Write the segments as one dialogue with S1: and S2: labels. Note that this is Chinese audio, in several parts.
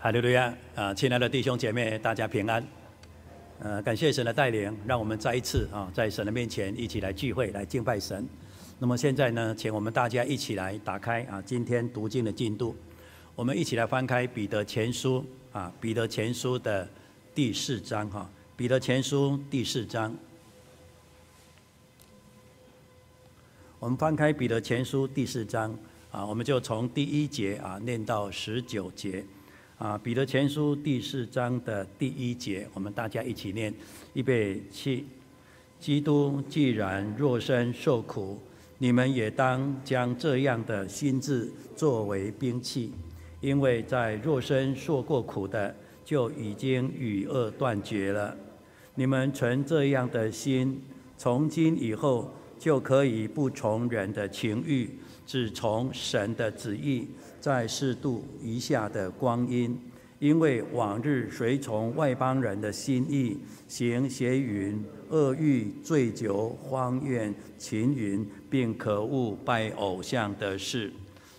S1: 哈利路亚啊，亲爱的弟兄姐妹，大家平安。呃，感谢神的带领，让我们再一次啊，在神的面前一起来聚会，来敬拜神。那么现在呢，请我们大家一起来打开啊，今天读经的进度。我们一起来翻开彼得前书啊，彼得前书的第四章哈，彼得前书第四章。我们翻开彼得前书第四章啊，我们就从第一节啊念到十九节。啊，彼得前书第四章的第一节，我们大家一起念，预备起。基督既然肉身受苦，你们也当将这样的心志作为兵器，因为在肉身受过苦的，就已经与恶断绝了。你们存这样的心，从今以后就可以不从人的情欲，只从神的旨意。在适度余下的光阴，因为往日随从外邦人的心意，行邪淫、恶欲、醉酒、荒怨、情淫，并可恶拜偶像的事，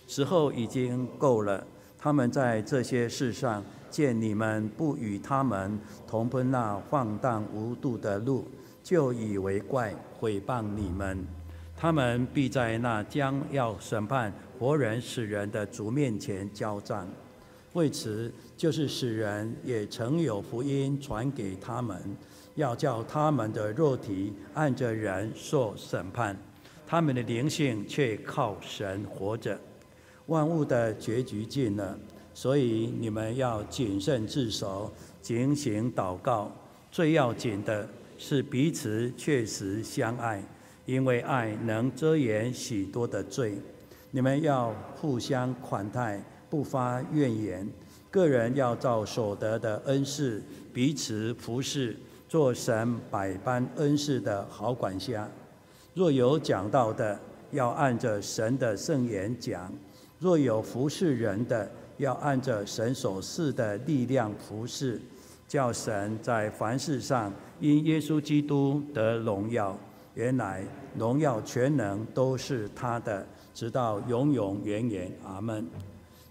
S1: 时候已经够了。他们在这些事上见你们不与他们同奔那放荡无度的路，就以为怪，毁谤你们。他们必在那将要审判活人死人的主面前交账，为此就是使人也曾有福音传给他们，要叫他们的肉体按着人受审判，他们的灵性却靠神活着。万物的结局近了，所以你们要谨慎自守，警醒祷告。最要紧的是彼此确实相爱，因为爱能遮掩许多的罪。你们要互相款待，不发怨言。个人要照所得的恩赐彼此服侍，做神百般恩赐的好管家。若有讲道的，要按着神的圣言讲；若有服侍人的，要按着神所赐的力量服侍，叫神在凡事上因耶稣基督得荣耀。原来荣耀全能都是他的。直到永永远远，阿门。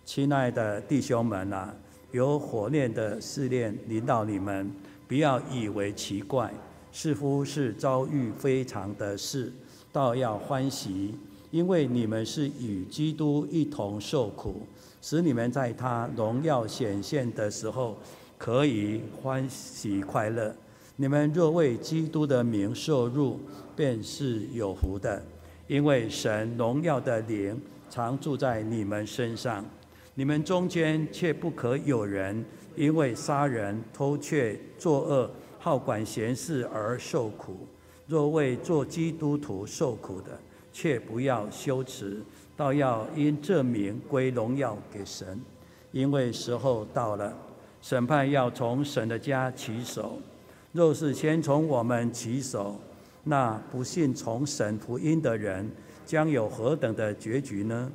S1: 亲爱的弟兄们啊，有火炼的试炼临到你们，不要以为奇怪，似乎是遭遇非常的事，倒要欢喜，因为你们是与基督一同受苦，使你们在他荣耀显现的时候可以欢喜快乐。你们若为基督的名受辱，便是有福的。因为神荣耀的灵常住在你们身上，你们中间却不可有人因为杀人、偷窃、作恶、好管闲事而受苦。若为做基督徒受苦的，却不要羞耻，倒要因这名归荣耀给神。因为时候到了，审判要从神的家起手。若是先从我们起手，那不信从神福音的人，将有何等的结局呢？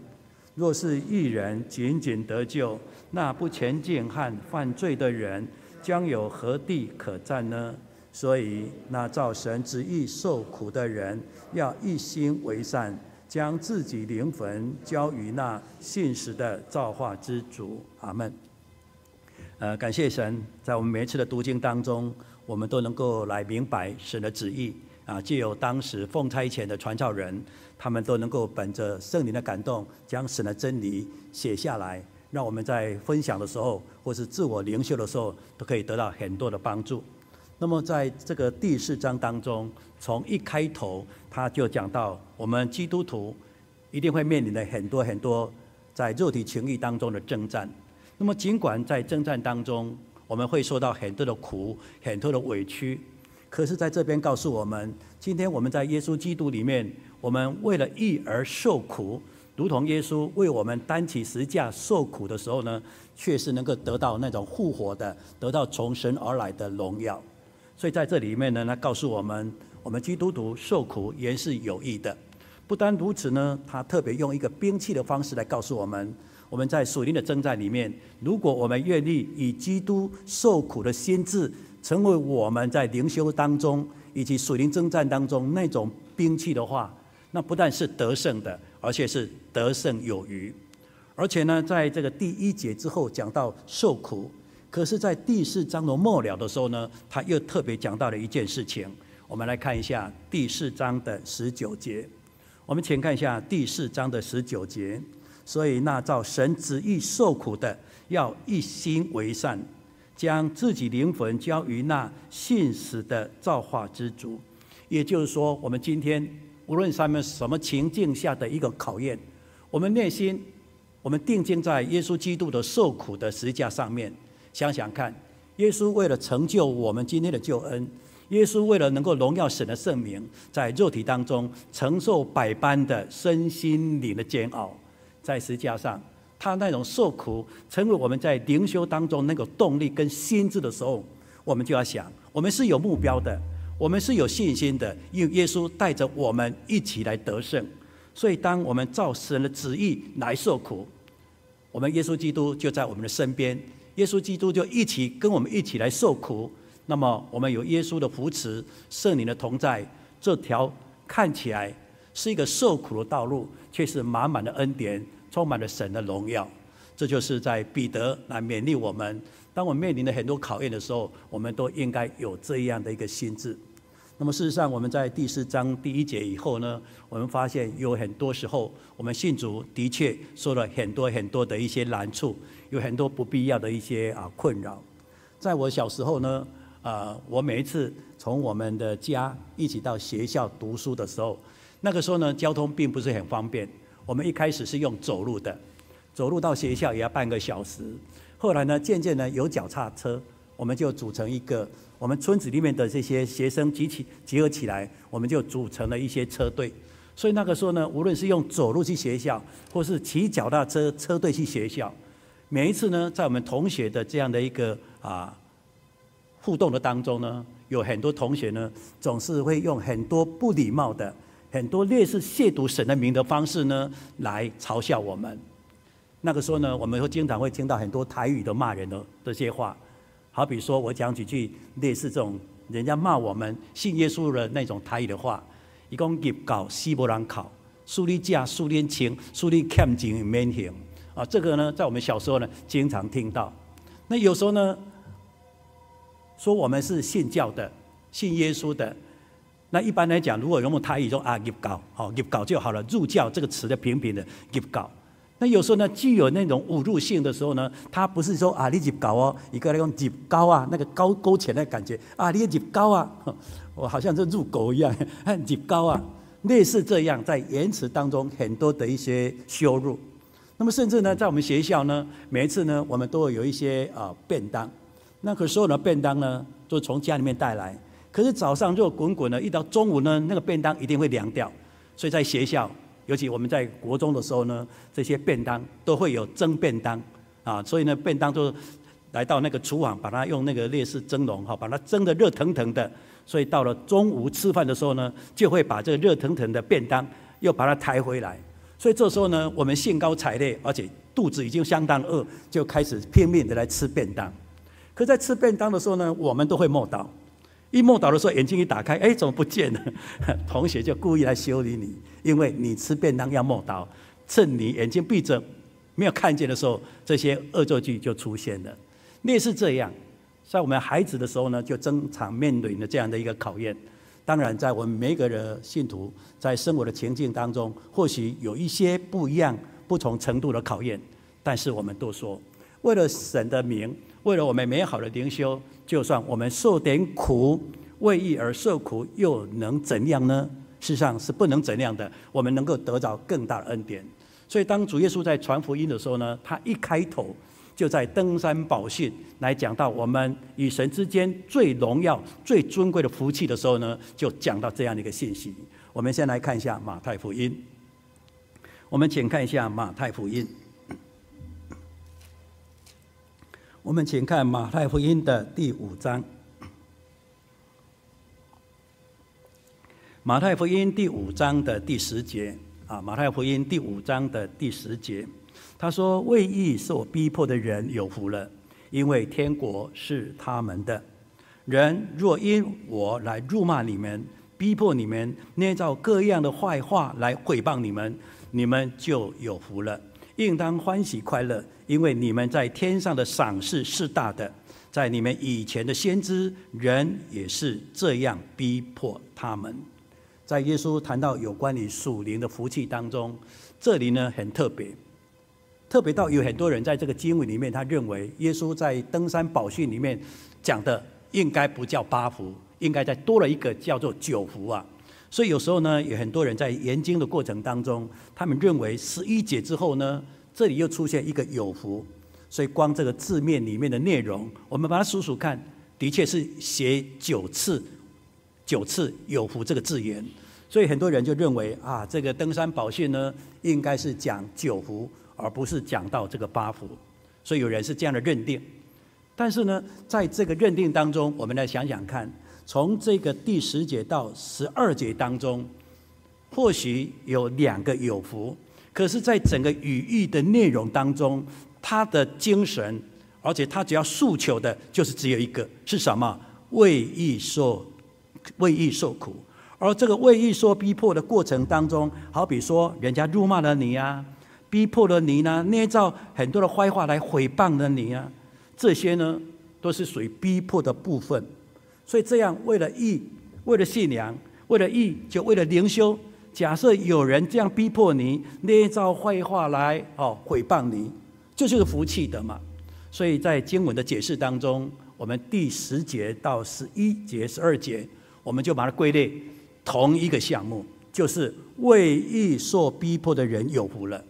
S1: 若是一人仅仅得救，那不前进和犯罪的人，将有何地可站呢？所以，那照神旨意受苦的人，要一心为善，将自己灵魂交于那信实的造化之主。阿门。呃，感谢神，在我们每一次的读经当中，我们都能够来明白神的旨意。啊，既有当时奉差遣的传道人，他们都能够本着圣灵的感动，将神的真理写下来，让我们在分享的时候，或是自我灵修的时候，都可以得到很多的帮助。那么在这个第四章当中，从一开头他就讲到，我们基督徒一定会面临的很多很多在肉体情欲当中的征战。那么尽管在征战当中，我们会受到很多的苦，很多的委屈。可是，在这边告诉我们，今天我们在耶稣基督里面，我们为了义而受苦，如同耶稣为我们担起十架受苦的时候呢，确实能够得到那种复活的，得到从神而来的荣耀。所以在这里面呢，他告诉我们，我们基督徒受苦也是有益的。不单如此呢，他特别用一个兵器的方式来告诉我们，我们在属灵的征战里面，如果我们愿意以基督受苦的心志。成为我们在灵修当中以及属灵征战当中那种兵器的话，那不但是得胜的，而且是得胜有余。而且呢，在这个第一节之后讲到受苦，可是，在第四章的末了的时候呢，他又特别讲到了一件事情。我们来看一下第四章的十九节。我们请看一下第四章的十九节。所以，那照神旨意受苦的，要一心为善，将自己灵魂交于那信实的造化之主。也就是说，我们今天无论上面什么情境下的一个考验，我们内心，我们定睛在耶稣基督的受苦的十字架上面，想想看，耶稣为了成就我们今天的救恩，耶稣为了能够荣耀神的圣名，在肉体当中承受百般的身心灵的煎熬。在十字架上，他那种受苦，成为我们在灵修当中那个动力跟心智的时候，我们就要想，我们是有目标的，我们是有信心的，因为耶稣带着我们一起来得胜。所以，当我们照神的旨意来受苦，我们耶稣基督就在我们的身边，耶稣基督就一起跟我们一起来受苦。那么，我们有耶稣的扶持，圣灵的同在，这条看起来是一个受苦的道路，却是满满的恩典。充满了神的荣耀，这就是在彼得来勉励我们。当我们面临了很多考验的时候，我们都应该有这样的一个心智。那么事实上，我们在第四章第一节以后呢，我们发现有很多时候，我们信主的确受了很多很多的一些难处，有很多不必要的一些啊困扰。在我小时候呢，啊，我每一次从我们的家一起到学校读书的时候，那个时候呢，交通并不是很方便。我们一开始是用走路的，走路到学校也要半个小时。后来呢，渐渐呢有脚踏车，我们就组成一个我们村子里面的这些学生集体结合起来，我们就组成了一些车队。所以那个时候呢，无论是用走路去学校，或是骑脚踏车车队去学校，每一次呢，在我们同学的这样的一个啊互动的当中呢，有很多同学呢，总是会用很多不礼貌的。很多类似亵渎神的名的方式呢，来嘲笑我们。那个时候呢，我们会经常会听到很多台语的骂人的这些话。好比说，我讲几句类似这种人家骂我们信耶稣的那种台语的话，一共给搞西伯兰考，苏立价，树立情，苏立欠情免刑啊。这个呢，在我们小时候呢，经常听到。那有时候呢，说我们是信教的，信耶稣的。那一般来讲，如果用台语说啊入教，好入教就好了。入教这个词的平平的入教。那有时候呢，具有那种侮辱性的时候呢，他不是说啊你入教哦，一个那种入高啊，那个高勾起来的感觉啊，你入教啊，我 好像是入狗一样，入教啊，类似这样，在言辞当中很多的一些羞辱。那么甚至呢，在我们学校呢，每一次呢，我们都会有一些啊便当，那个时候呢，便当呢，就从家里面带来。可是早上热滚滚的，一到中午呢，那个便当一定会凉掉。所以在学校，尤其我们在国中的时候呢，这些便当都会有蒸便当啊。所以呢，便当就来到那个厨房，把它用那个烈士蒸笼哈，把它蒸得热腾腾的。所以到了中午吃饭的时候呢，就会把这个热腾腾的便当又把它抬回来。所以这时候呢，我们兴高采烈，而且肚子已经相当饿，就开始拼命的来吃便当。可在吃便当的时候呢，我们都会梦到。一默祷的时候，眼睛一打开，哎，怎么不见了？同学就故意来修理你，因为你吃便当要默祷，趁你眼睛闭着没有看见的时候，这些恶作剧就出现了。类似这样，在我们孩子的时候呢，就经常面对的这样的一个考验。当然，在我们每一个人信徒在生活的情境当中，或许有一些不一样、不同程度的考验，但是我们都说，为了神的名。为了我们美好的灵修，就算我们受点苦，为义而受苦，又能怎样呢？事实上是不能怎样的。我们能够得到更大的恩典。所以，当主耶稣在传福音的时候呢，他一开头就在登山宝训来讲到我们与神之间最荣耀、最尊贵的福气的时候呢，就讲到这样的一个信息。我们先来看一下马太福音。我们请看一下马太福音。我们请看马太福音的第五章。马太福音第五章的第十节啊，马太福音第五章的第十节，他说：“为义受逼迫的人有福了，因为天国是他们的。人若因我来辱骂你们、逼迫你们、捏造各样的坏话来毁谤你们，你们就有福了。”应当欢喜快乐，因为你们在天上的赏赐是大的。在你们以前的先知，人也是这样逼迫他们。在耶稣谈到有关于属灵的福气当中，这里呢很特别，特别到有很多人在这个经文里面，他认为耶稣在登山宝训里面讲的应该不叫八福，应该再多了一个叫做九福啊。所以有时候呢，有很多人在研经的过程当中，他们认为十一节之后呢，这里又出现一个有福，所以光这个字面里面的内容，我们把它数数看，的确是写九次，九次有福这个字眼。所以很多人就认为啊，这个登山宝训呢，应该是讲九福，而不是讲到这个八福。所以有人是这样的认定。但是呢，在这个认定当中，我们来想想看。从这个第十节到十二节当中，或许有两个有福，可是，在整个语义的内容当中，他的精神，而且他只要诉求的，就是只有一个，是什么？为义受，为义受苦。而这个为义受逼迫的过程当中，好比说，人家辱骂了你啊，逼迫了你呢，捏造很多的坏话来诽谤了你啊，这些呢，都是属于逼迫的部分。所以这样，为了义，为了信仰，为了义，就为了灵修。假设有人这样逼迫你，捏造坏话来哦毁谤你，这就是福气的嘛。所以在经文的解释当中，我们第十节到十一节、十二节，我们就把它归类同一个项目，就是为义受逼迫的人有福了。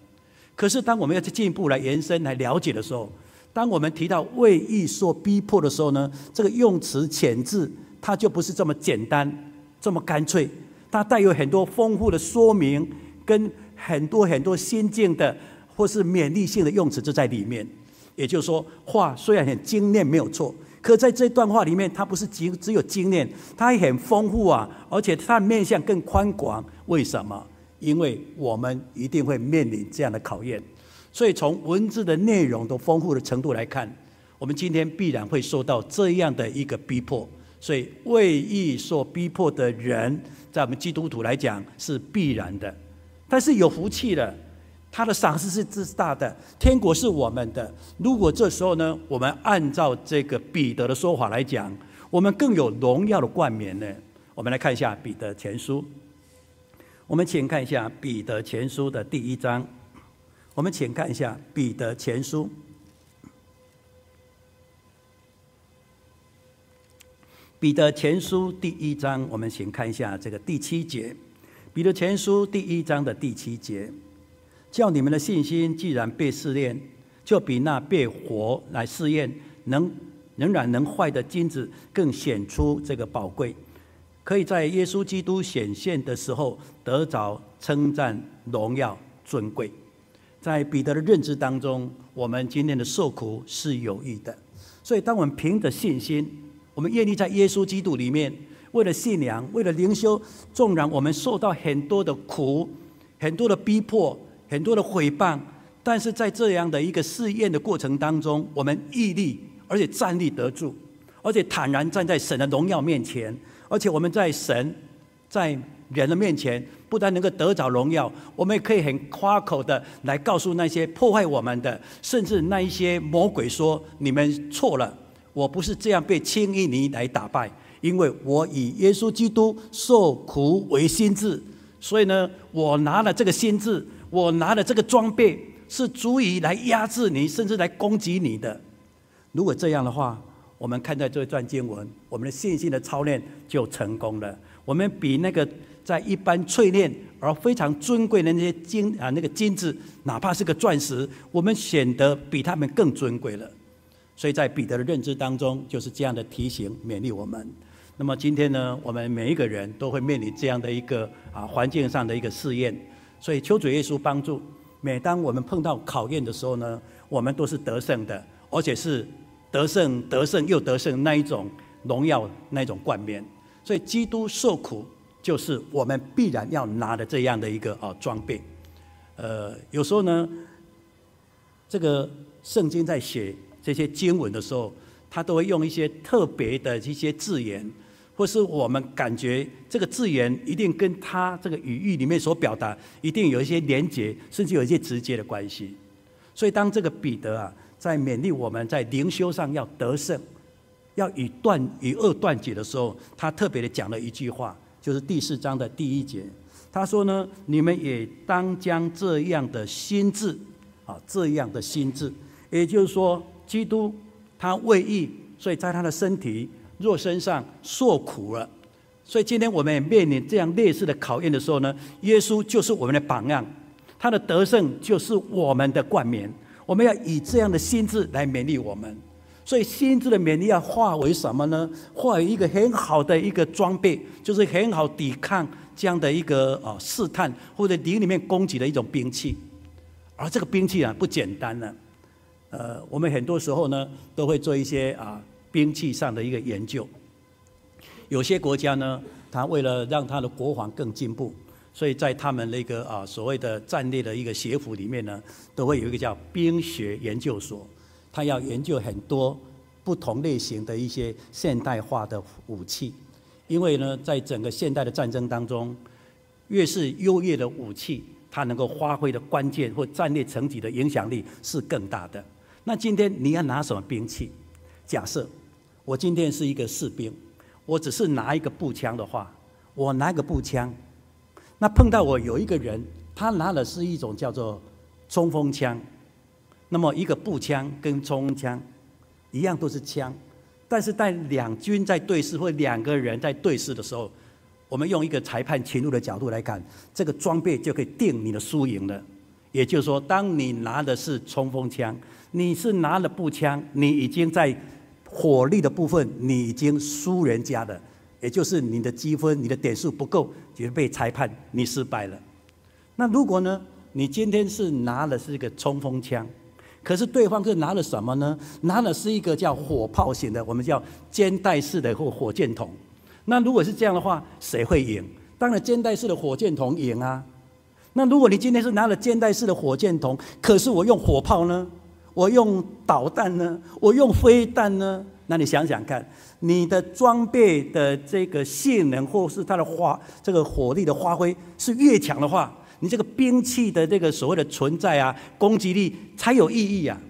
S1: 可是当我们要去进一步来延伸来了解的时候，当我们提到为义受逼迫的时候呢，这个用词遣字，它就不是这么简单、这么干脆，它带有很多丰富的说明，跟很多很多先进的或是勉励性的用词就在里面。也就是说，话虽然很精炼没有错，可在这段话里面，它不是只只有精炼，它也很丰富啊，而且它的面向更宽广。为什么？因为我们一定会面临这样的考验。所以，从文字的内容的丰富的程度来看，我们今天必然会受到这样的一个逼迫。所以，为义所逼迫的人，在我们基督徒来讲是必然的。但是有福气了，他的赏赐是至大的，天国是我们的。如果这时候呢，我们按照这个彼得的说法来讲，我们更有荣耀的冠冕呢。我们来看一下彼得前书，我们请看一下彼得前书的第一章。我们请看一下《彼得前书》，《彼得前书》第一章，我们请看一下这个第七节，《彼得前书》第一章的第七节，叫你们的信心既然被试炼，就比那被火来试验能仍然能坏的金子更显出这个宝贵，可以在耶稣基督显现的时候得着称赞、荣耀、尊贵。在彼得的认知当中，我们今天的受苦是有益的。所以，当我们凭着信心，我们愿意在耶稣基督里面，为了信仰，为了灵修，纵然我们受到很多的苦、很多的逼迫、很多的诽谤，但是在这样的一个试验的过程当中，我们屹立，而且站立得住，而且坦然站在神的荣耀面前，而且我们在神在人的面前。不但能够得着荣耀，我们也可以很夸口的来告诉那些破坏我们的，甚至那一些魔鬼说：“你们错了，我不是这样被轻易你来打败，因为我以耶稣基督受苦为心智，所以呢，我拿了这个心智，我拿了这个装备，是足以来压制你，甚至来攻击你的。如果这样的话，我们看待这一段经文，我们的信心的操练就成功了。我们比那个。在一般淬炼而非常尊贵的那些金啊，那个金子，哪怕是个钻石，我们显得比他们更尊贵了。所以在彼得的认知当中，就是这样的提醒勉励我们。那么今天呢，我们每一个人都会面临这样的一个啊环境上的一个试验。所以求主耶稣帮助，每当我们碰到考验的时候呢，我们都是得胜的，而且是得胜、得胜又得胜那一种荣耀那一种冠冕。所以基督受苦。就是我们必然要拿的这样的一个啊装备，呃，有时候呢，这个圣经在写这些经文的时候，他都会用一些特别的一些字眼，或是我们感觉这个字眼一定跟他这个语义里面所表达一定有一些连结，甚至有一些直接的关系。所以当这个彼得啊，在勉励我们在灵修上要得胜，要与断与恶断绝的时候，他特别的讲了一句话，就是第四章的第一节。他说呢：“你们也当将这样的心智，啊，这样的心智，也就是说，基督他为义，所以在他的身体肉身上受苦了。所以今天我们也面临这样类似的考验的时候呢，耶稣就是我们的榜样，他的得胜就是我们的冠冕。我们要以这样的心智来勉励我们。所以心智的勉励要化为什么呢？化为一个很好的一个装备，就是很好抵抗。”这样的一个啊试探，或者灵里面攻击的一种兵器，而这个兵器啊不简单呢。呃，我们很多时候呢都会做一些啊兵器上的一个研究。有些国家呢，他为了让他的国防更进步，所以在他们那个啊所谓的战略的一个学府里面呢，都会有一个叫兵学研究所，他要研究很多不同类型的一些现代化的武器。因为呢，在整个现代的战争当中，越是优越的武器，它能够发挥的关键或战略层级的影响力是更大的。那今天你要拿什么兵器？假设我今天是一个士兵，我只是拿一个步枪的话，我拿个步枪，那碰到我有一个人，他拿的是一种叫做冲锋枪，那么一个步枪跟冲锋枪一样都是枪。但是在两军在对视或两个人在对视的时候，我们用一个裁判侵入的角度来看，这个装备就可以定你的输赢了。也就是说，当你拿的是冲锋枪，你是拿了步枪，你已经在火力的部分你已经输人家了，也就是你的积分、你的点数不够，就被裁判你失败了。那如果呢，你今天是拿的是一个冲锋枪？可是对方是拿了什么呢？拿的是一个叫火炮型的，我们叫肩带式的或火箭筒。那如果是这样的话，谁会赢？当然肩带式的火箭筒赢啊。那如果你今天是拿了肩带式的火箭筒，可是我用火炮呢？我用导弹呢？我用飞弹呢？那你想想看，你的装备的这个性能或是它的发这个火力的发挥是越强的话。你这个兵器的这个所谓的存在啊，攻击力才有意义啊。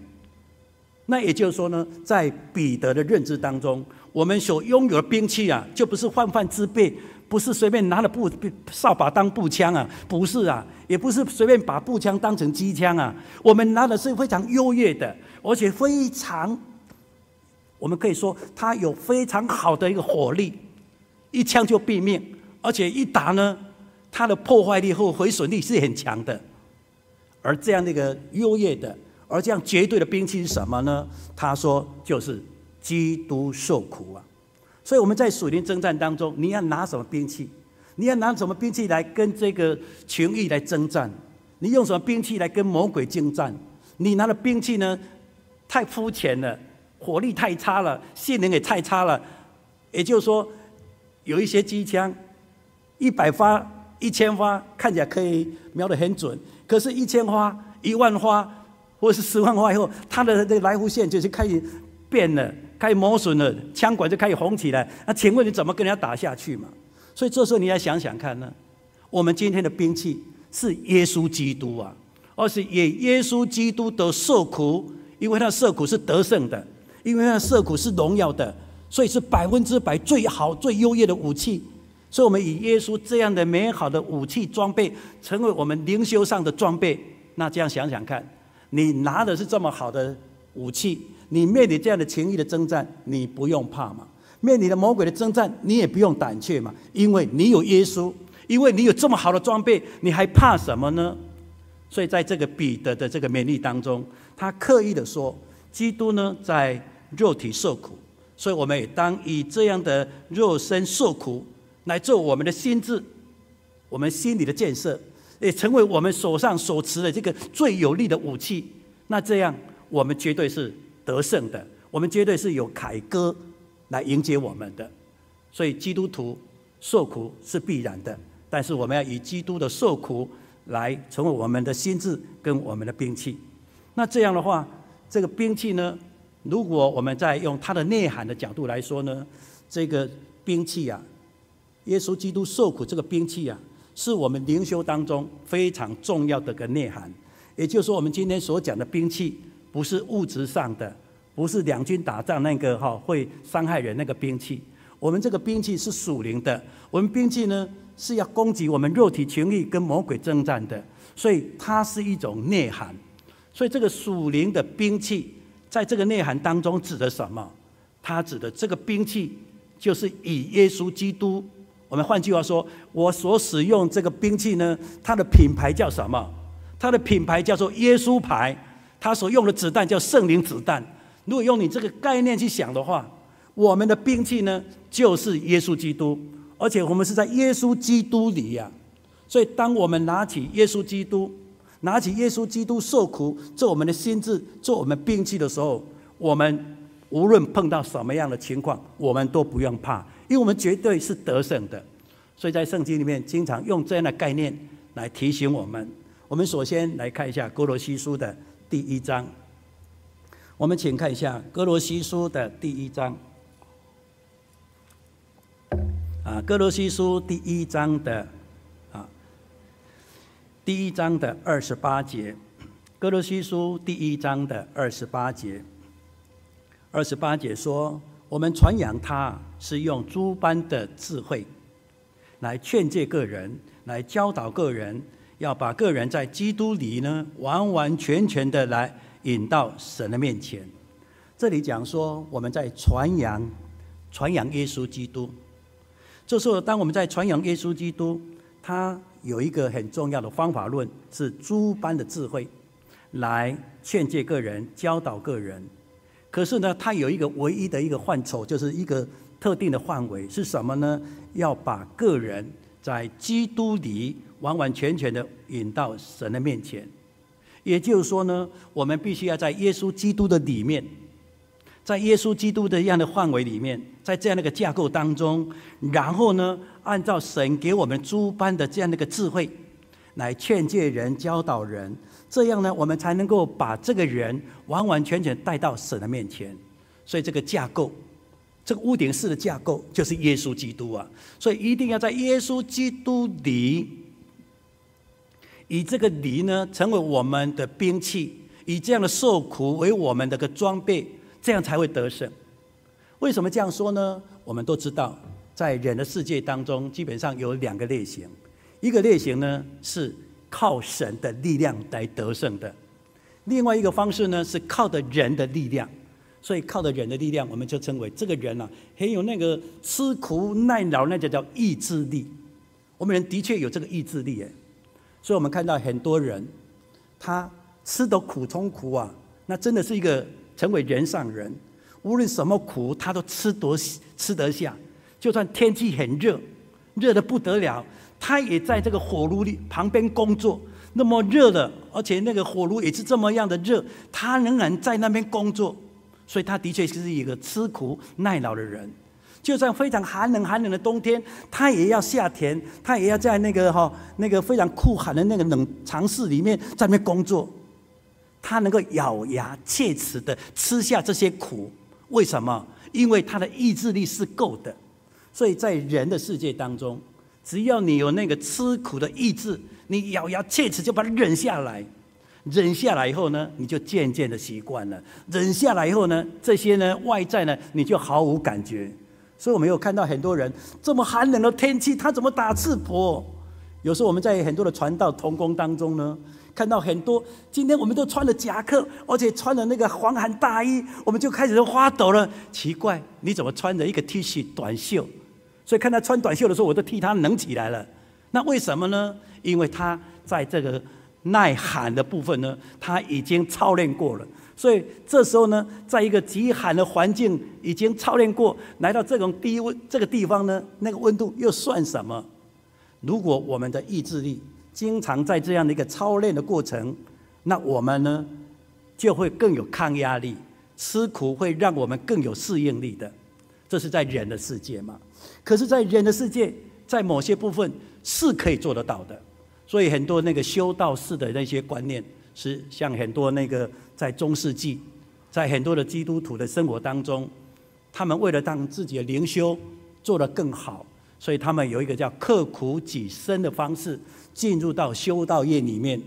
S1: 那也就是说呢，在彼得的认知当中，我们所拥有的兵器啊，就不是泛泛之辈，不是随便拿了步扫把当步枪啊，不是啊，也不是随便把步枪当成机枪啊。我们拿的是非常优越的，而且非常，我们可以说它有非常好的一个火力，一枪就毙命，而且一打呢。它的破坏力和毁损力是很强的，而这样的一个优越的，而这样绝对的兵器是什么呢？他说就是基督受苦啊。所以我们在属灵征战当中，你要拿什么兵器？你要拿什么兵器来跟这个情欲来征战？你用什么兵器来跟魔鬼征战？你拿的兵器呢？太肤浅了，火力太差了，性能也太差了。也就是说，有一些机枪一百发。一千发看起来可以瞄得很准，可是，一千发、一万发或者是十万发以后，它的这个来福线就是开始变了，开始磨损了，枪管就开始红起来。那请问你怎么跟人家打下去嘛？所以这时候你要想想看呢，我们今天的兵器是耶稣基督啊，而是以耶稣基督的受苦，因为他的受苦是得胜的，因为他的受苦是荣耀的，所以是百分之百最好、最优越的武器。所以，我们以耶稣这样的美好的武器装备，成为我们灵修上的装备。那这样想想看，你拿的是这么好的武器，你面临这样的情欲的征战，你不用怕嘛？面临的魔鬼的征战，你也不用胆怯嘛？因为你有耶稣，因为你有这么好的装备，你还怕什么呢？所以，在这个彼得的这个勉励当中，他刻意的说，基督呢在肉体受苦，所以我们也当以这样的肉身受苦。来做我们的心智，我们心里的建设，也成为我们手上所持的这个最有力的武器。那这样，我们绝对是得胜的，我们绝对是有凯歌来迎接我们的。所以，基督徒受苦是必然的，但是我们要以基督的受苦来成为我们的心志跟我们的兵器。那这样的话，这个兵器呢，如果我们再用它的内涵的角度来说呢，这个兵器啊。耶稣基督受苦这个兵器啊，是我们灵修当中非常重要的个内涵。也就是说，我们今天所讲的兵器，不是物质上的，不是两军打仗那个哈会伤害人那个兵器。我们这个兵器是属灵的，我们兵器呢是要攻击我们肉体情欲跟魔鬼征战的，所以它是一种内涵。所以这个属灵的兵器，在这个内涵当中指的什么？它指的这个兵器就是以耶稣基督。我们换句话说，我所使用这个兵器呢，它的品牌叫什么？它的品牌叫做耶稣牌。他所用的子弹叫圣灵子弹。如果用你这个概念去想的话，我们的兵器呢，就是耶稣基督，而且我们是在耶稣基督里呀。所以，当我们拿起耶稣基督，拿起耶稣基督受苦做我们的心志，做我们兵器的时候，我们无论碰到什么样的情况，我们都不用怕。因为我们绝对是得胜的，所以在圣经里面经常用这样的概念来提醒我们。我们首先来看一下哥罗西书的第一章。我们请看一下哥罗西书的第一章。啊，哥罗西书第一章的啊，第一章的二十八节。哥罗西书第一章的二十八节。二十八节说。我们传扬他是用诸般的智慧，来劝诫个人，来教导个人，要把个人在基督里呢，完完全全的来引到神的面前。这里讲说我们在传扬，传扬耶稣基督。这时候，当我们在传扬耶稣基督，他有一个很重要的方法论，是诸般的智慧，来劝诫个人，教导个人。可是呢，它有一个唯一的一个范畴，就是一个特定的范围是什么呢？要把个人在基督里完完全全的引到神的面前。也就是说呢，我们必须要在耶稣基督的里面，在耶稣基督的这样的范围里面，在这样的一个架构当中，然后呢，按照神给我们诸般的这样的一个智慧，来劝诫人、教导人。这样呢，我们才能够把这个人完完全全带到神的面前。所以这个架构，这个屋顶式的架构，就是耶稣基督啊。所以一定要在耶稣基督里，以这个里呢，成为我们的兵器，以这样的受苦为我们的个装备，这样才会得胜。为什么这样说呢？我们都知道，在人的世界当中，基本上有两个类型，一个类型呢是。靠神的力量来得胜的，另外一个方式呢，是靠的人的力量。所以靠的人的力量，我们就称为这个人啊，很有那个吃苦耐劳，那就叫意志力。我们人的确有这个意志力诶，所以我们看到很多人，他吃得苦中苦啊，那真的是一个成为人上人。无论什么苦，他都吃得吃得下，就算天气很热，热得不得了。他也在这个火炉里旁边工作，那么热的，而且那个火炉也是这么样的热，他仍然在那边工作，所以他的确是一个吃苦耐劳的人。就算非常寒冷寒冷的冬天，他也要下田，他也要在那个哈那个非常酷寒的那个冷藏室里面在那边工作。他能够咬牙切齿的吃下这些苦，为什么？因为他的意志力是够的。所以在人的世界当中。只要你有那个吃苦的意志，你咬牙切齿就把它忍下来，忍下来以后呢，你就渐渐的习惯了。忍下来以后呢，这些呢外在呢，你就毫无感觉。所以我们有看到很多人这么寒冷的天气，他怎么打赤膊？有时候我们在很多的传道同工当中呢，看到很多今天我们都穿了夹克，而且穿了那个防寒大衣，我们就开始发抖了。奇怪，你怎么穿着一个 T 恤短袖？所以看他穿短袖的时候，我都替他冷起来了。那为什么呢？因为他在这个耐寒的部分呢，他已经操练过了。所以这时候呢，在一个极寒的环境已经操练过，来到这种低温这个地方呢，那个温度又算什么？如果我们的意志力经常在这样的一个操练的过程，那我们呢就会更有抗压力，吃苦会让我们更有适应力的。这是在人的世界嘛。可是，在人的世界，在某些部分是可以做得到的。所以，很多那个修道士的那些观念，是像很多那个在中世纪，在很多的基督徒的生活当中，他们为了让自己的灵修做得更好，所以他们有一个叫刻苦己身的方式，进入到修道院里面，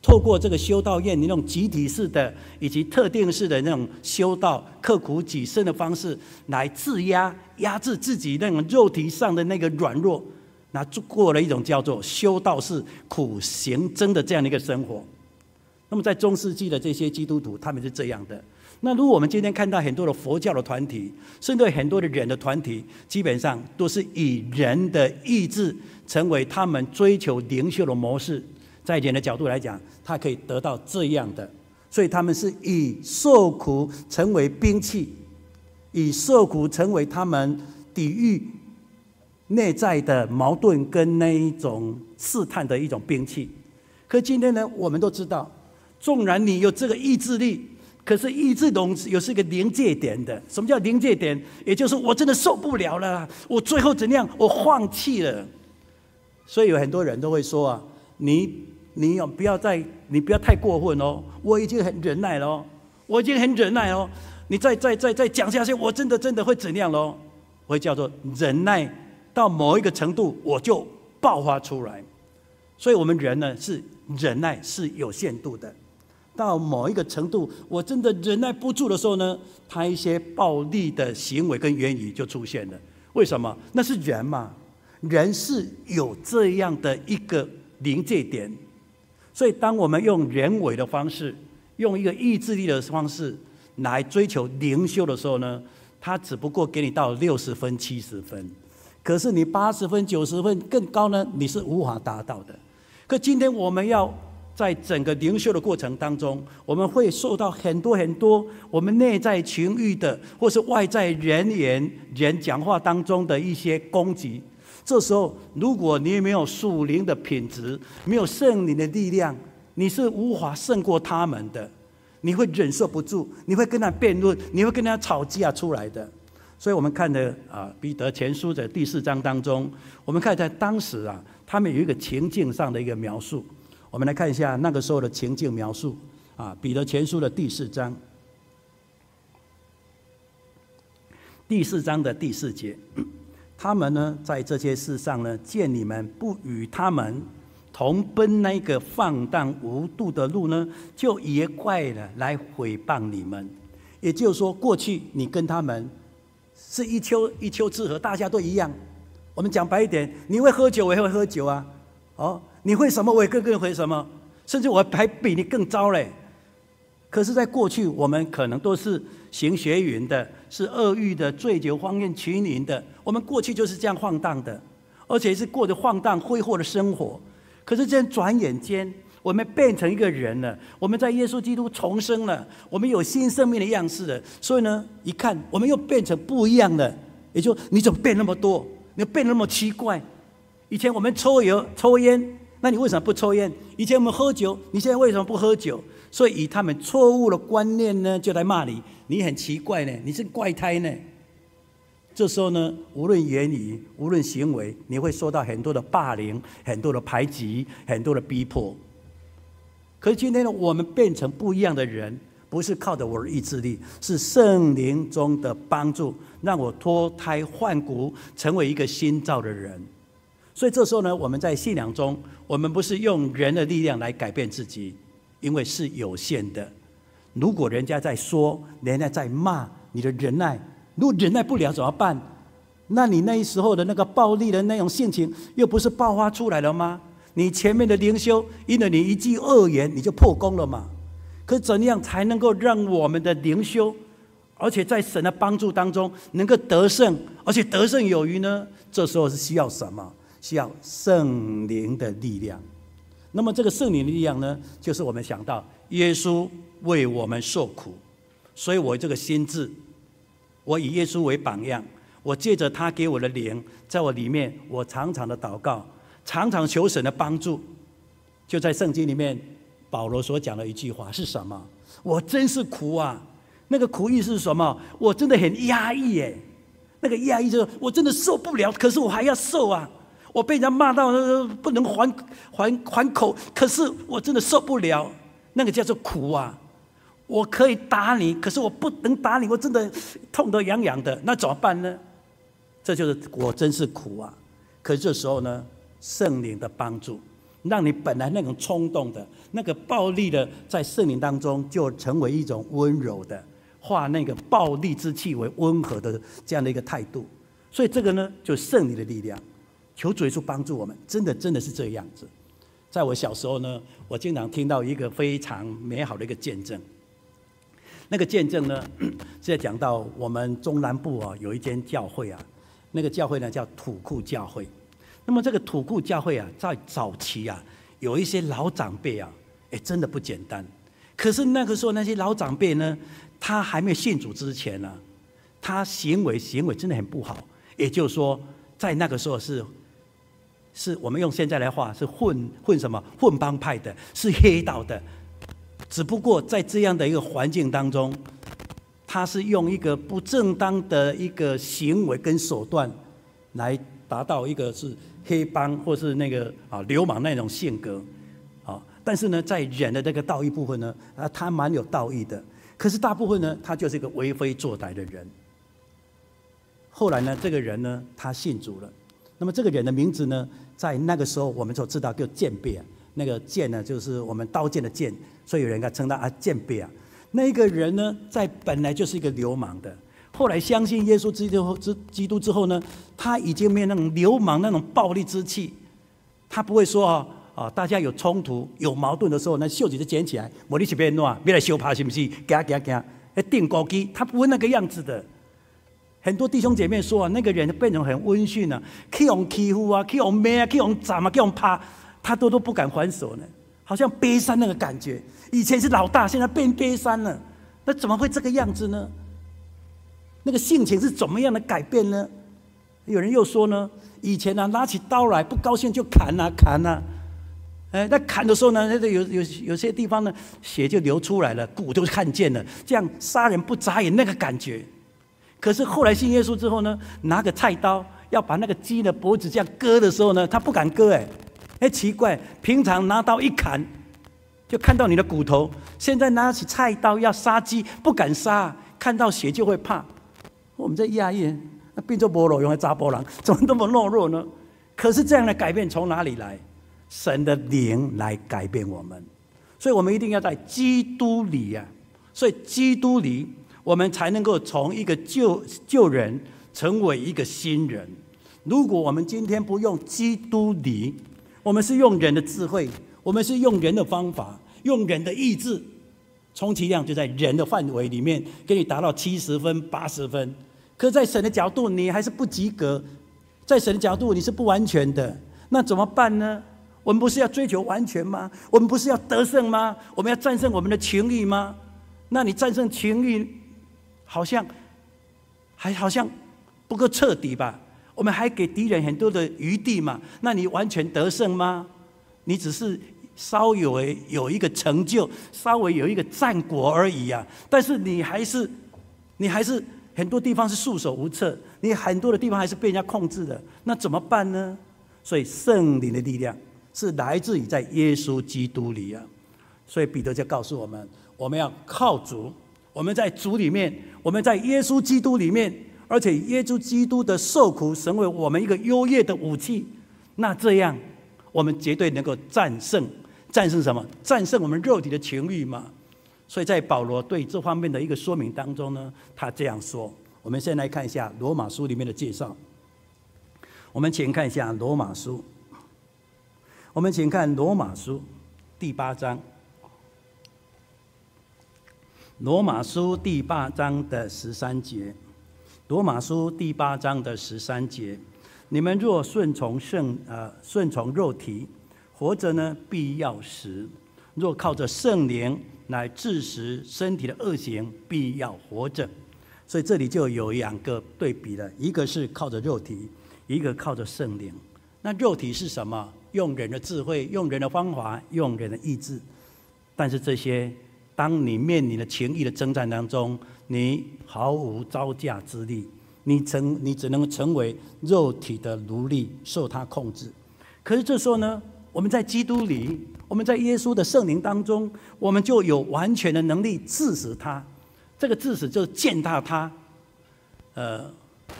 S1: 透过这个修道院那种集体式的以及特定式的那种修道、刻苦己身的方式，来制压、压制自己那种肉体上的那个软弱，那过了一种叫做修道士苦行僧的这样的一个生活。那么在中世纪的这些基督徒，他们是这样的。那如果我们今天看到很多的佛教的团体，甚至很多的人的团体，基本上都是以人的意志成为他们追求灵修的模式。在人的角度来讲，他可以得到这样的，所以他们是以受苦成为兵器，以受苦成为他们抵御内在的矛盾跟那一种试探的一种兵器。可今天呢，我们都知道，纵然你有这个意志力，可是意志中有是一个临界点的。什么叫临界点？也就是我真的受不了了，我最后怎样？我放弃了。所以有很多人都会说啊，你。你要不要再？你不要太过分哦！我已经很忍耐了哦，我已经很忍耐哦。你再再再再讲下去，我真的真的会怎样喽？会叫做忍耐到某一个程度，我就爆发出来。所以我们人呢，是忍耐是有限度的。到某一个程度，我真的忍耐不住的时候呢，他一些暴力的行为跟言语就出现了。为什么？那是人嘛，人是有这样的一个临界点。所以，当我们用人为的方式，用一个意志力的方式来追求灵修的时候呢，他只不过给你到六十分、七十分，可是你八十分、九十分更高呢，你是无法达到的。可今天我们要在整个灵修的过程当中，我们会受到很多很多我们内在情欲的，或是外在人言、人讲话当中的一些攻击。这时候，如果你没有属灵的品质，没有圣灵的力量，你是无法胜过他们的。你会忍受不住，你会跟他辩论，你会跟他吵架出来的。所以我们看的啊，彼得前书的第四章当中，我们看在当时啊，他们有一个情境上的一个描述。我们来看一下那个时候的情境描述啊，彼得前书的第四章，第四章的第四节。他们呢，在这些事上呢，见你们不与他们同奔那个放荡无度的路呢，就也怪了来毁谤你们。也就是说，过去你跟他们是一丘一丘之貉，大家都一样。我们讲白一点，你会喝酒，我也会喝酒啊。哦，你会什么，我也个个会什么，甚至我还比你更糟嘞。可是，在过去，我们可能都是行邪淫的，是恶欲的，醉酒荒宴群饮的。我们过去就是这样放荡的，而且是过着放荡挥霍的生活。可是，这样转眼间，我们变成一个人了。我们在耶稣基督重生了，我们有新生命的样式了。所以呢，一看，我们又变成不一样了。也就你怎么变那么多？你变那么奇怪？以前我们抽油抽烟，那你为什么不抽烟？以前我们喝酒，你现在为什么不喝酒？所以以他们错误的观念呢，就来骂你，你很奇怪呢，你是怪胎呢。这时候呢，无论言语，无论行为，你会受到很多的霸凌、很多的排挤、很多的逼迫。可是今天呢，我们变成不一样的人，不是靠着我的意志力，是圣灵中的帮助，让我脱胎换骨，成为一个新造的人。所以这时候呢，我们在信仰中，我们不是用人的力量来改变自己。因为是有限的，如果人家在说，人家在骂，你的忍耐，如果忍耐不了怎么办？那你那时候的那个暴力的那种性情，又不是爆发出来了吗？你前面的灵修，因为你一句恶言，你就破功了嘛？可怎样才能够让我们的灵修，而且在神的帮助当中能够得胜，而且得胜有余呢？这时候是需要什么？需要圣灵的力量。那么这个圣灵的力量呢，就是我们想到耶稣为我们受苦，所以我这个心智，我以耶稣为榜样，我借着他给我的灵，在我里面，我常常的祷告，常常求神的帮助。就在圣经里面，保罗所讲的一句话是什么？我真是苦啊！那个苦意是什么？我真的很压抑耶。那个压抑就是我真的受不了，可是我还要受啊。我被人家骂到不能还还还口，可是我真的受不了，那个叫做苦啊！我可以打你，可是我不能打你，我真的痛得痒痒的，那怎么办呢？这就是我真是苦啊！可是这时候呢，圣灵的帮助，让你本来那种冲动的、那个暴力的，在圣灵当中就成为一种温柔的，化那个暴力之气为温和的这样的一个态度。所以这个呢，就是圣灵的力量。求主耶稣帮助我们，真的真的是这样子。在我小时候呢，我经常听到一个非常美好的一个见证。那个见证呢，是在讲到我们中南部啊，有一间教会啊，那个教会呢叫土库教会。那么这个土库教会啊，在早期啊，有一些老长辈啊，哎，真的不简单。可是那个时候那些老长辈呢，他还没有信主之前呢，他行为行为真的很不好。也就是说，在那个时候是，是我们用现在来话是混混什么混帮派的，是黑道的。只不过在这样的一个环境当中，他是用一个不正当的一个行为跟手段，来达到一个是。黑帮或是那个啊流氓那种性格，啊，但是呢，在人的这个道义部分呢，啊，他蛮有道义的。可是大部分呢，他就是一个为非作歹的人。后来呢，这个人呢，他信主了。那么这个人的名字呢，在那个时候我们就知道叫剑辈啊，那个剑呢，就是我们刀剑的剑，所以有人给称他啊剑辈啊。那个人呢，在本来就是一个流氓的。后来相信耶稣之后之基督之后呢，他已经没有那种流氓那种暴力之气，他不会说啊啊，大家有冲突有矛盾的时候，那袖子就卷起来，我你去别乱，别来羞怕是不是？惊惊惊！哎，定高机，他不会那个样子的。很多弟兄姐妹说啊，那个人变成很温驯啊，去用欺负啊，去用骂啊，去用斩啊，去用怕，他都都不敢还手呢，好像悲伤那个感觉。以前是老大，现在变悲伤了，那怎么会这个样子呢？那个性情是怎么样的改变呢？有人又说呢，以前呢、拿起刀来不高兴就砍呐、啊、砍呐、啊，哎，那砍的时候呢，那个有有有些地方呢血就流出来了，骨都看见了，这样杀人不眨眼那个感觉。可是后来信耶稣之后呢，拿个菜刀要把那个鸡的脖子这样割的时候呢，他不敢割哎，哎奇怪，平常拿刀一砍就看到你的骨头，现在拿起菜刀要杀鸡不敢杀，看到血就会怕。我们在亚裔，那变做菠萝用来扎波浪，怎么那么懦弱呢？可是这样的改变从哪里来？神的灵来改变我们，所以我们一定要在基督里呀、啊。所以基督里，我们才能够从一个旧旧人成为一个新人。如果我们今天不用基督里，我们是用人的智慧，我们是用人的方法，用人的意志，充其量就在人的范围里面给你达到七十分、八十分。可在神的角度，你还是不及格；在神的角度，你是不完全的。那怎么办呢？我们不是要追求完全吗？我们不是要得胜吗？我们要战胜我们的情欲吗？那你战胜情欲，好像还好像不够彻底吧？我们还给敌人很多的余地嘛？那你完全得胜吗？你只是稍微有一个成就，稍微有一个战果而已啊！但是你还是，你还是。很多地方是束手无策，你很多的地方还是被人家控制的，那怎么办呢？所以圣灵的力量是来自于在耶稣基督里啊。所以彼得就告诉我们，我们要靠主，我们在主里面，我们在耶稣基督里面，而且耶稣基督的受苦成为我们一个优越的武器。那这样，我们绝对能够战胜，战胜什么？战胜我们肉体的情欲嘛。所以在保罗对这方面的一个说明当中呢，他这样说。我们先来看一下罗马书里面的介绍。我们请看一下罗马书。我们请看罗马书第八章。罗马书第八章的十三节。罗马书第八章的十三节。你们若顺从圣呃顺从肉体，活着呢必要死；若靠着圣灵。来致使身体的恶行，必要活着。所以这里就有两个对比了，一个是靠着肉体，一个靠着圣灵。那肉体是什么？用人的智慧，用人的方法，用人的意志。但是这些，当你面临的情欲的征战当中，你毫无招架之力，你成你只能成为肉体的奴隶，受他控制。可是这时候呢，我们在基督里。我们在耶稣的圣灵当中，我们就有完全的能力制死他。这个制死就是践踏他。呃，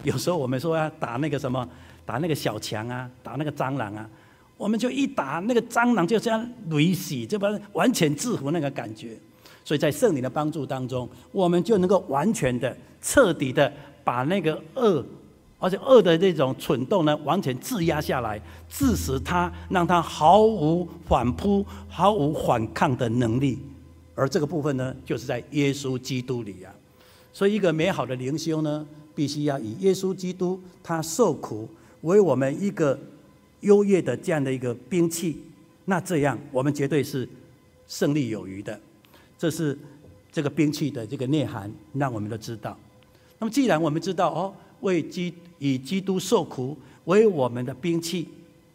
S1: 有时候我们说要打那个什么，打那个小强啊，打那个蟑螂啊。我们就一打那个蟑螂，就这样雷洗，这不完全制服那个感觉。所以在圣灵的帮助当中，我们就能够完全的、彻底的把那个恶，而且恶的这种蠢动呢，完全制压下来，致使他让他毫无反扑、毫无反抗的能力。而这个部分呢，就是在耶稣基督里啊。所以，一个美好的灵修呢，必须要以耶稣基督他受苦为我们一个优越的这样的一个兵器。那这样，我们绝对是胜利有余的。这是这个兵器的这个内涵，让我们都知道。那么，既然我们知道哦，为基以基督受苦为我们的兵器，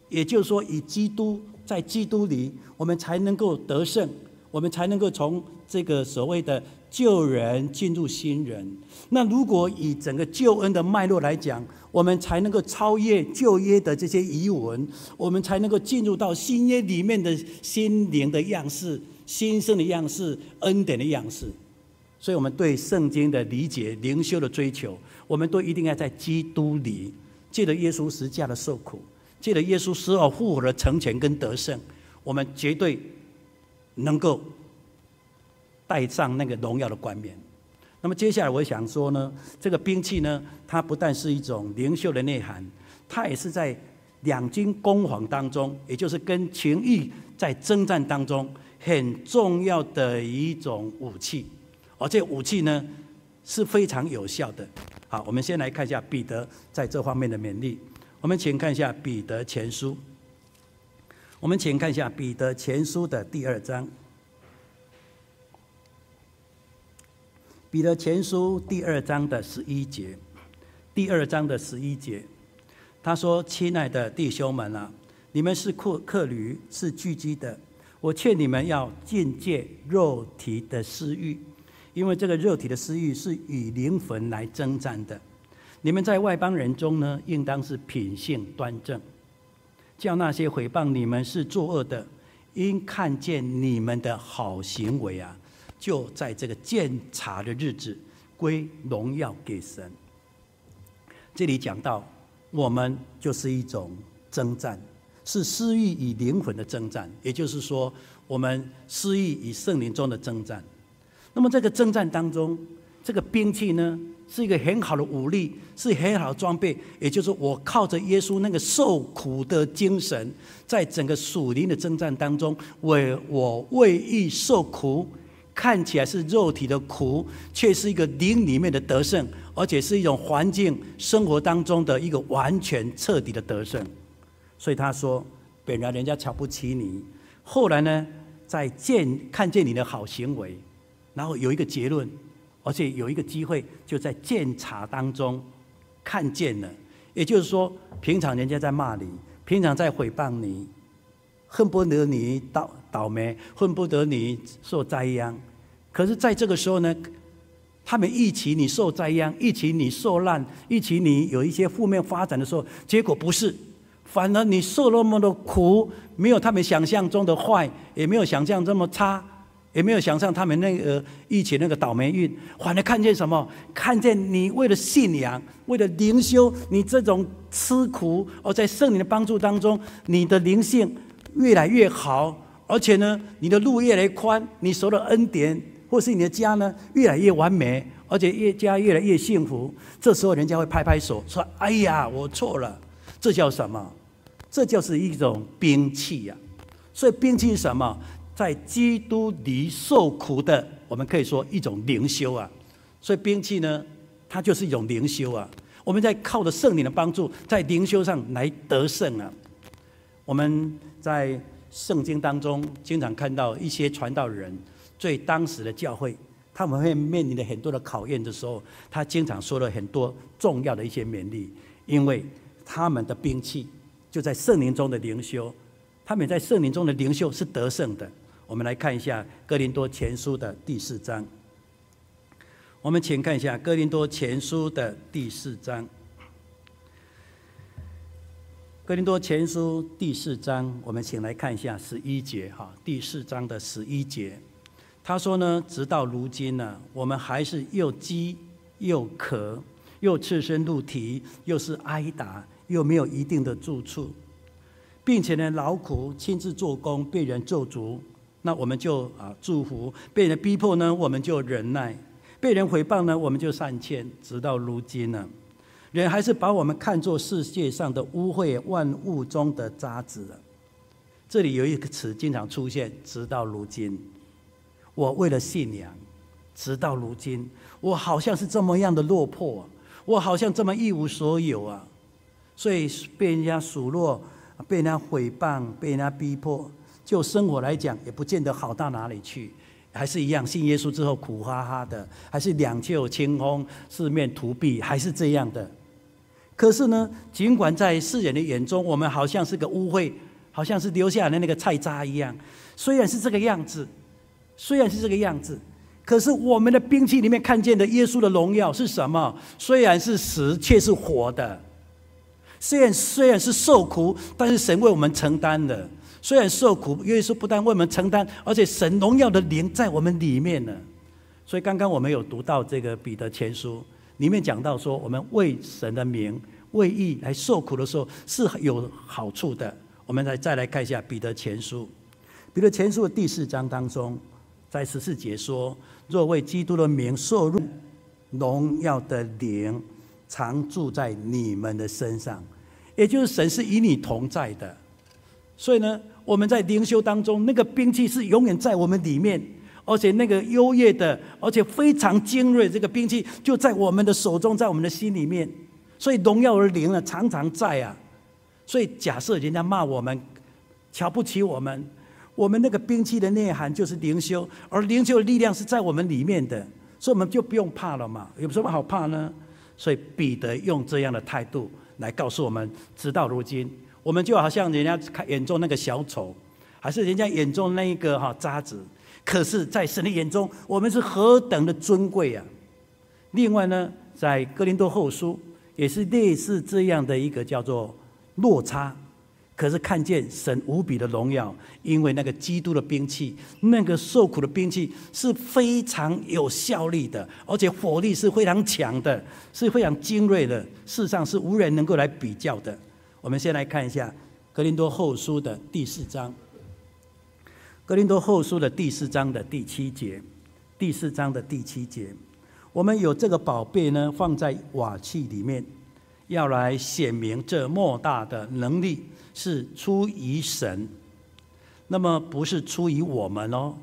S1: 也就是说，以基督在基督里，我们才能够得胜，我们才能够从这个所谓的旧人进入新人。那如果以整个救恩的脉络来讲，我们才能够超越旧约的这些遗文，我们才能够进入到新约里面的心灵的样式。新生的样式，恩典的样式，所以，我们对圣经的理解、灵修的追求，我们都一定要在基督里，借着耶稣十架的受苦，借着耶稣死而复活的成全跟得胜，我们绝对能够戴上那个荣耀的冠冕。那么，接下来我想说呢，这个兵器呢，它不但是一种灵修的内涵，它也是在两军攻防当中，也就是跟情欲在征战当中。很重要的一种武器，而这武器呢是非常有效的。好，我们先来看一下彼得在这方面的勉励。我们请看一下彼得前书。我们请看一下彼得前书的第二章。彼得前书第二章的十一节，第二章的十一节，他说：“亲爱的弟兄们啊，你们是客客旅，是聚居的。”我劝你们要禁戒肉体的私欲，因为这个肉体的私欲是与灵魂来征战的。你们在外邦人中呢，应当是品性端正，叫那些诽谤你们是作恶的，因看见你们的好行为啊，就在这个鉴察的日子归荣耀给神。这里讲到，我们就是一种征战。是私欲与灵魂的征战，也就是说，我们私欲与圣灵中的征战。那么，这个征战当中，这个兵器呢，是一个很好的武力，是很好的装备。也就是我靠着耶稣那个受苦的精神，在整个属灵的征战当中，为我为义受苦，看起来是肉体的苦，却是一个灵里面的得胜，而且是一种环境生活当中的一个完全彻底的得胜。所以他说，本来人家瞧不起你，后来呢，在见看见你的好行为，然后有一个结论，而且有一个机会，就在鉴察当中看见了。也就是说，平常人家在骂你，平常在诽谤你，恨不得你倒倒霉，恨不得你受灾殃。可是，在这个时候呢，他们一起你受灾殃，一起你受难，一起你有一些负面发展的时候，结果不是。反而你受那么多苦，没有他们想象中的坏，也没有想象这么差，也没有想象他们那个一起那个倒霉运。反而看见什么？看见你为了信仰，为了灵修，你这种吃苦，而在圣灵的帮助当中，你的灵性越来越好，而且呢，你的路越来越宽，你受的恩典，或是你的家呢，越来越完美，而且越家越来越幸福。这时候人家会拍拍手说：“哎呀，我错了。”这叫什么？这就是一种兵器呀，所以兵器是什么？在基督里受苦的，我们可以说一种灵修啊。所以兵器呢，它就是一种灵修啊。我们在靠着圣灵的帮助，在灵修上来得胜啊。我们在圣经当中经常看到一些传道人，对当时的教会，他们会面临的很多的考验的时候，他经常说了很多重要的一些勉励，因为他们的兵器。就在圣灵中的灵修，他们在圣灵中的灵修是得胜的。我们来看一下《哥林多前书》的第四章。我们请看一下《哥林多前书》的第四章，《哥林多前书》第四章，我们请来看一下十一节哈，第四章的十一节，他说呢，直到如今呢，我们还是又饥又渴，又赤身露体，又是挨打。又没有一定的住处，并且呢劳苦亲自做工，被人咒诅，那我们就啊祝福；被人逼迫呢，我们就忍耐；被人毁谤呢，我们就善欠。直到如今呢，人还是把我们看作世界上的污秽，万物中的渣滓。这里有一个词经常出现，直到如今。我为了信仰，直到如今，我好像是这么样的落魄，我好像这么一无所有啊！所以被人家数落，被人家毁谤，被人家逼迫，就生活来讲，也不见得好到哪里去，还是一样，信耶稣之后苦哈哈的，还是两袖清风，四面涂壁，还是这样的。可是呢，尽管在世人的眼中，我们好像是个污秽。好像是留下来的那个菜渣一样，虽然是这个样子，虽然是这个样子，可是我们的兵器里面看见的耶稣的荣耀是什么？虽然是死，却是活的；虽然虽然是受苦，但是神为我们承担的。虽然受苦，耶稣不但为我们承担，而且神荣耀的灵在我们里面呢。所以刚刚我们有读到这个彼得前书，里面讲到说，我们为神的名、为义来受苦的时候是有好处的。我们来再来看一下《彼得前书》，《彼得前书》的第四章当中，在十四节说：“若为基督的名受辱，荣耀的灵常住在你们的身上。”也就是神是与你同在的。所以呢，我们在灵修当中，那个兵器是永远在我们里面，而且那个优越的，而且非常精锐，这个兵器就在我们的手中，在我们的心里面。所以荣耀的灵呢，常常在啊。所以，假设人家骂我们、瞧不起我们，我们那个兵器的内涵就是灵修，而灵修的力量是在我们里面的，所以我们就不用怕了嘛。有什么好怕呢？所以彼得用这样的态度来告诉我们：直到如今，我们就好像人家看眼中那个小丑，还是人家眼中那一个哈渣子，可是，在神的眼中，我们是何等的尊贵啊！另外呢，在哥林多后书也是类似这样的一个叫做。落差，可是看见神无比的荣耀，因为那个基督的兵器，那个受苦的兵器是非常有效力的，而且火力是非常强的，是非常精锐的，世上是无人能够来比较的。我们先来看一下《格林多后书》的第四章，《格林多后书》的第四章的第七节，第四章的第七节，我们有这个宝贝呢，放在瓦器里面。要来显明这莫大的能力是出于神，那么不是出于我们哦。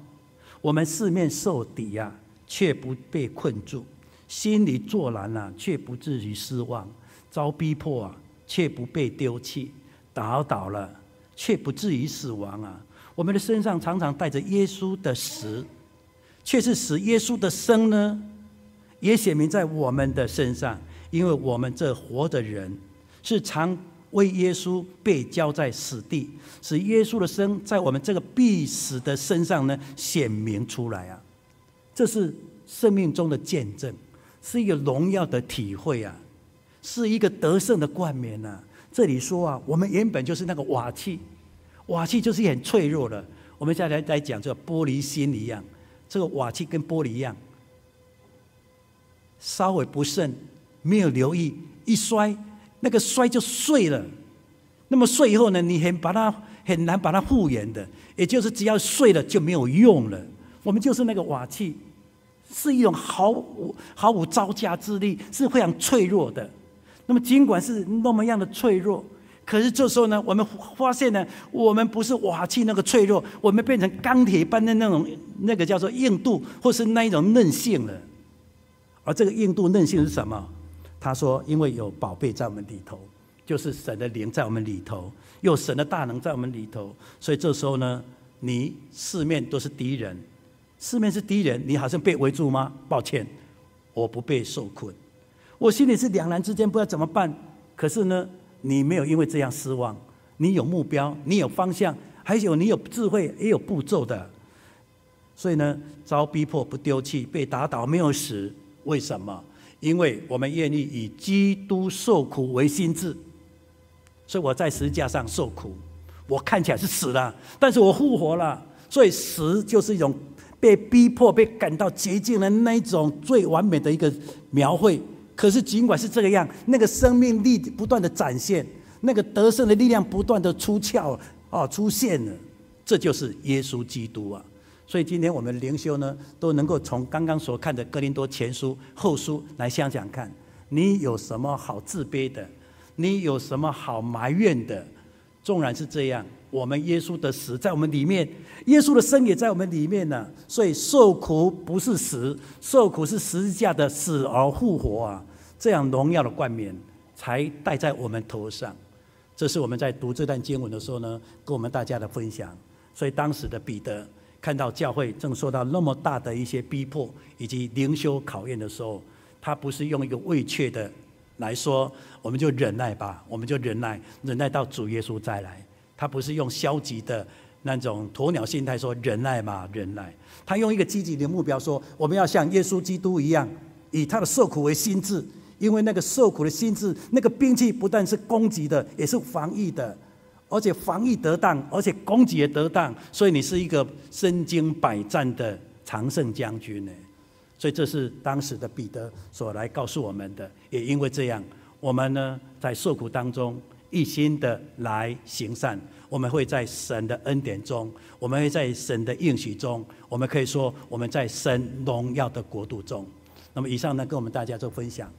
S1: 我们四面受敌呀、啊，却不被困住；心里作难啊，却不至于失望；遭逼迫啊，却不被丢弃；打倒了，却不至于死亡啊。我们的身上常常带着耶稣的死，却是使耶稣的生呢，也显明在我们的身上。因为我们这活的人，是常为耶稣被交在死地，使耶稣的生在我们这个必死的身上呢显明出来啊！这是生命中的见证，是一个荣耀的体会啊，是一个得胜的冠冕呐。这里说啊，我们原本就是那个瓦器，瓦器就是很脆弱的。我们现在来再讲这个玻璃心一样，这个瓦器跟玻璃一样，稍微不慎。没有留意，一摔，那个摔就碎了。那么碎以后呢，你很把它很难把它复原的，也就是只要碎了就没有用了。我们就是那个瓦器，是一种毫无毫无招架之力，是非常脆弱的。那么尽管是那么样的脆弱，可是这时候呢，我们发现呢，我们不是瓦器那个脆弱，我们变成钢铁般的那种那个叫做硬度，或是那一种韧性了。而这个硬度韧性是什么？他说：“因为有宝贝在我们里头，就是神的灵在我们里头，有神的大能在我们里头，所以这时候呢，你四面都是敌人，四面是敌人，你好像被围住吗？抱歉，我不被受困，我心里是两难之间，不知道怎么办。可是呢，你没有因为这样失望，你有目标，你有方向，还有你有智慧，也有步骤的。所以呢，遭逼迫不丢弃，被打倒没有死，为什么？”因为我们愿意以基督受苦为心智，所以我在十字架上受苦，我看起来是死了，但是我复活了。所以死就是一种被逼迫、被赶到绝境的那一种最完美的一个描绘。可是尽管是这个样，那个生命力不断的展现，那个得胜的力量不断的出鞘啊，出现了，这就是耶稣基督啊。所以今天我们灵修呢，都能够从刚刚所看的哥林多前书、后书来想想看，你有什么好自卑的？你有什么好埋怨的？纵然是这样，我们耶稣的死在我们里面，耶稣的生也在我们里面呢。所以受苦不是死，受苦是十字架的死而复活啊！这样荣耀的冠冕才戴在我们头上。这是我们在读这段经文的时候呢，跟我们大家的分享。所以当时的彼得看到教会正受到那么大的一些逼迫以及灵修考验的时候，他不是用一个畏怯的。来说，我们就忍耐吧，我们就忍耐，忍耐到主耶稣再来。他不是用消极的那种鸵鸟心态说忍耐嘛，忍耐。他用一个积极的目标说，我们要像耶稣基督一样，以他的受苦为心志，因为那个受苦的心志，那个兵器不但是攻击的，也是防御的，而且防御得当，而且攻击也得当，所以你是一个身经百战的常胜将军呢。所以这是当时的彼得所来告诉我们的，也因为这样，我们呢在受苦当中一心的来行善，我们会在神的恩典中，我们会在神的应许中，我们可以说我们在神荣耀的国度中。那么以上呢跟我们大家做分享，